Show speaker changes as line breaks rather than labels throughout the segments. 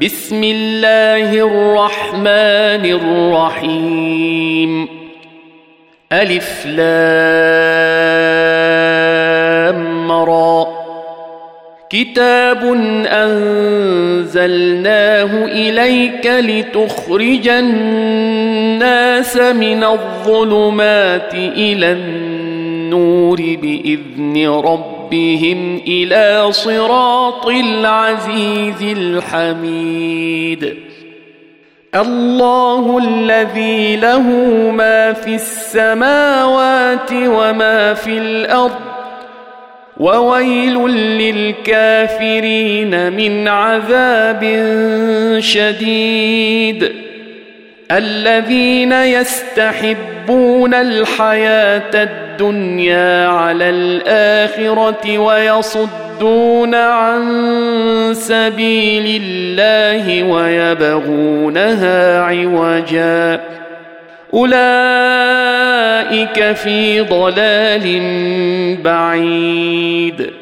بسم الله الرحمن الرحيم ألف لام را كتاب أنزلناه إليك لتخرج الناس من الظلمات إلى النور بإذن ربهم ربهم إلى صراط العزيز الحميد. الله الذي له ما في السماوات وما في الأرض وويل للكافرين من عذاب شديد. الذين يستحبون الحياة الدنيا على الآخرة ويصدون عن سبيل الله ويبغونها عوجا. أولئك في ضلال بعيد.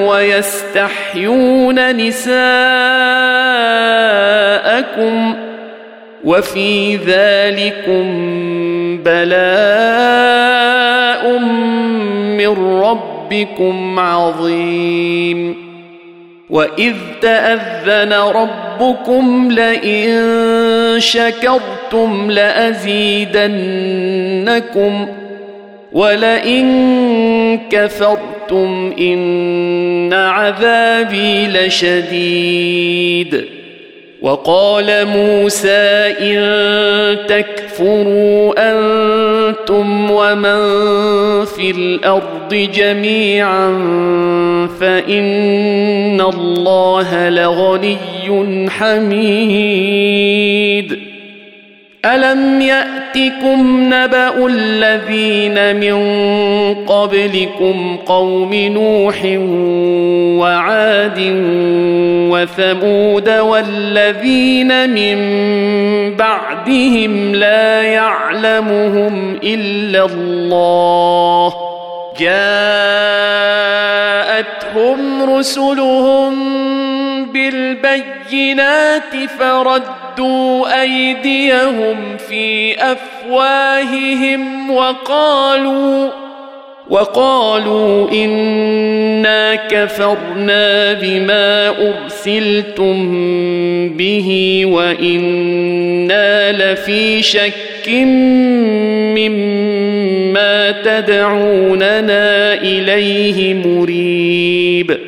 ويستحيون نساءكم وفي ذلكم بلاء من ربكم عظيم. وإذ تأذن ربكم لئن شكرتم لأزيدنكم ولئن كفرتم ان عذابي لشديد وقال موسى ان تكفروا أنتم ومن في الأرض جميعا فان الله لغني حميد الم ياتكم نبا الذين من قبلكم قوم نوح وعاد وثمود والذين من بعدهم لا يعلمهم الا الله جاءتهم رسلهم بالبينات فردوا ردوا ايديهم في افواههم وقالوا وقالوا انا كفرنا بما ارسلتم به وأنا لفي شك مما تدعوننا اليه مريب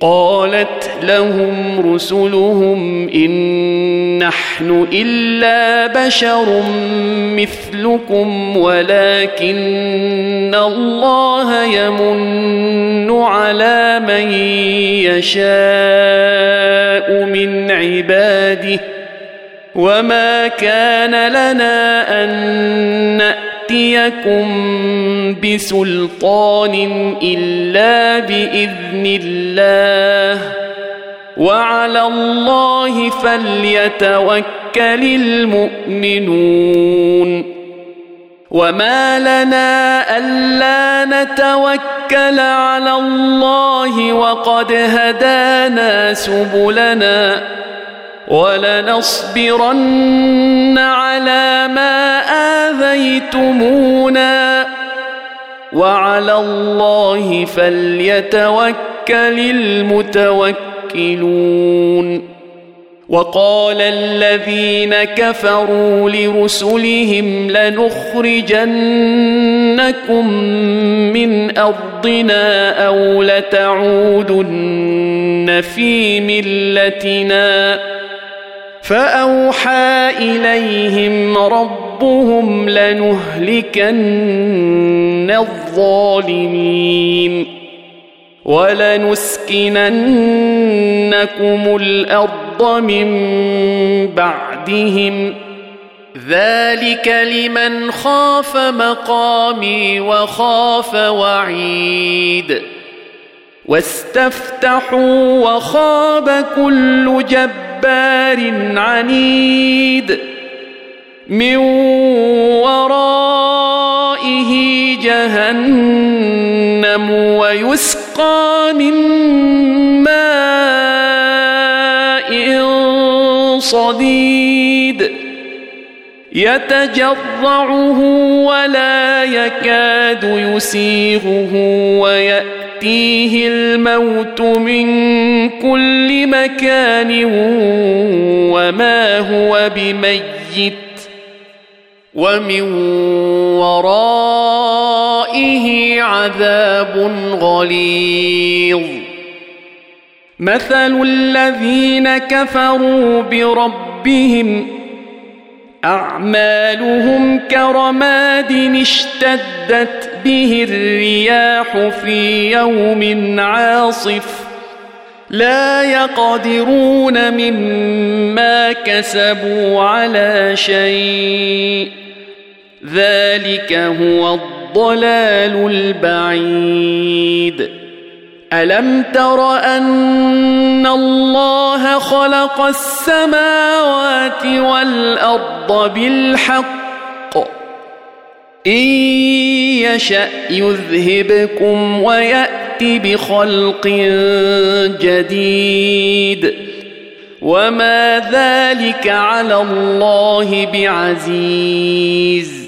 قالت لهم رسلهم إن نحن إلا بشر مثلكم ولكن الله يمن على من يشاء من عباده وما كان لنا أن نأتيكم بسلطان إلا بإذن الله وعلى الله فليتوكل المؤمنون وما لنا ألا نتوكل على الله وقد هدانا سبلنا ولنصبرن على ما آذيتمونا. وعلى الله فليتوكل المتوكلون. وقال الذين كفروا لرسلهم لنخرجنكم من أرضنا أو لتعودن في ملتنا. فاوحى اليهم ربهم لنهلكن الظالمين ولنسكننكم الأرض من بعدهم ذلك لمن خاف مقامي وخاف وعيد واستفتحوا وخاب كل جبار عنيد من ورائه جهنم ويسقى من ماء صديد يتجرعه ولا يكاد يسيغه وياتيه الموت من كل مكان وما هو بميت ومن ورائه عذاب غليظ. مثل الذين كفروا بربهم أعمالهم كرماد اشتدت به الرياح في يوم عاصف. لا يقدرون مما كسبوا على شيء. ذلك هو الضلال البعيد. ألم تر أن الله خلق السماوات والأرض بالحق؟ إن يشأ يذهبكم ويأت بخلق جديد. وما ذلك على الله بعزيز.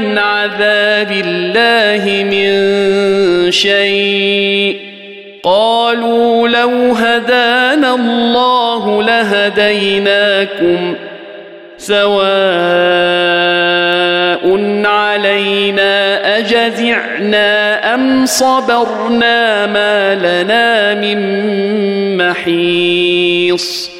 من عذاب الله من شيء. قالوا لو هدانا الله لهديناكم سواء علينا أجزعنا أم صبرنا ما لنا من محيص.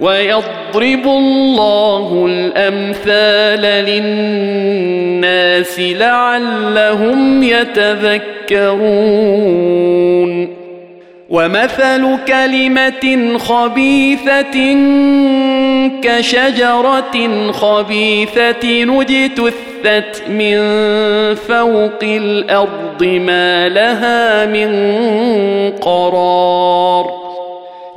ويضرب الله الأمثال للناس لعلهم يتذكرون. ومثل كلمة خبيثة كشجرة خبيثة نجتثت من فوق الأرض ما لها من قرار.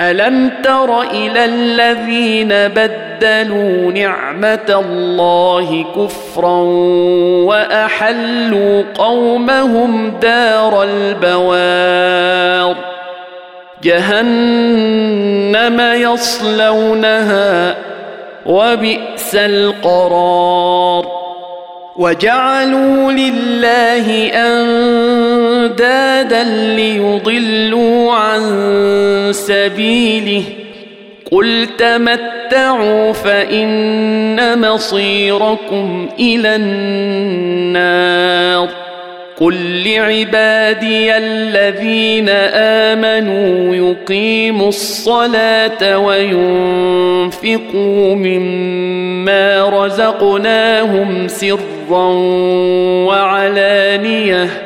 ألم تر إلى الذين بدلوا نعمة الله كفرا وأحلوا قومهم دار البوار؟ جهنم يصلونها وبئس القرار. وجعلوا لله اندادا ليضلوا عن سبيله قل تمتعوا فإن مصيركم إلى النار قل لعبادي الذين آمنوا يقيموا الصلاة وينفقوا مما رزقناهم سرا وعلانية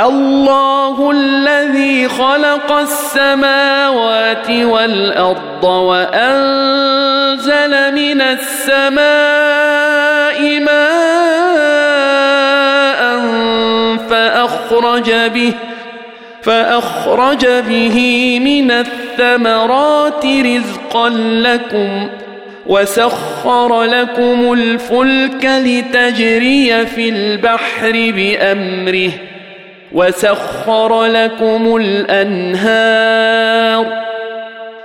الله الذي خلق السماوات والأرض وأنزل من السماء ماء فأخرج به فأخرج به من الثمرات رزقا لكم وسخر لكم الفلك لتجري في البحر بأمره وسخر لكم الأنهار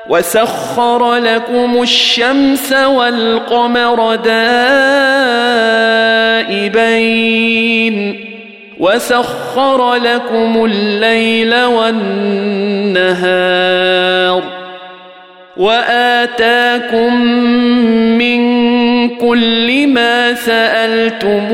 وسخر لكم الشمس والقمر دائبين وسخر لكم الليل والنهار وآتاكم من كل ما سألتموه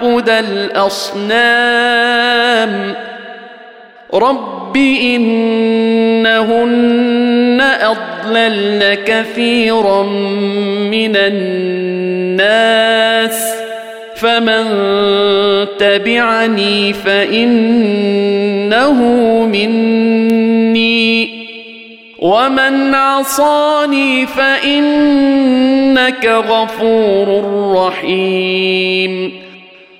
تعبد الأصنام. رب إنهن أضللن كثيرا من الناس. فمن تبعني فإنه مني. ومن عصاني فإنك غفور رحيم.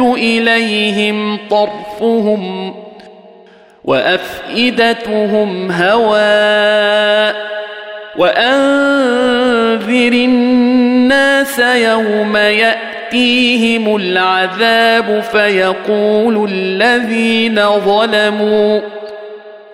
إليهم طرفهم وأفئدتهم هواء وأنذر الناس يوم يأتيهم العذاب فيقول الذين ظلموا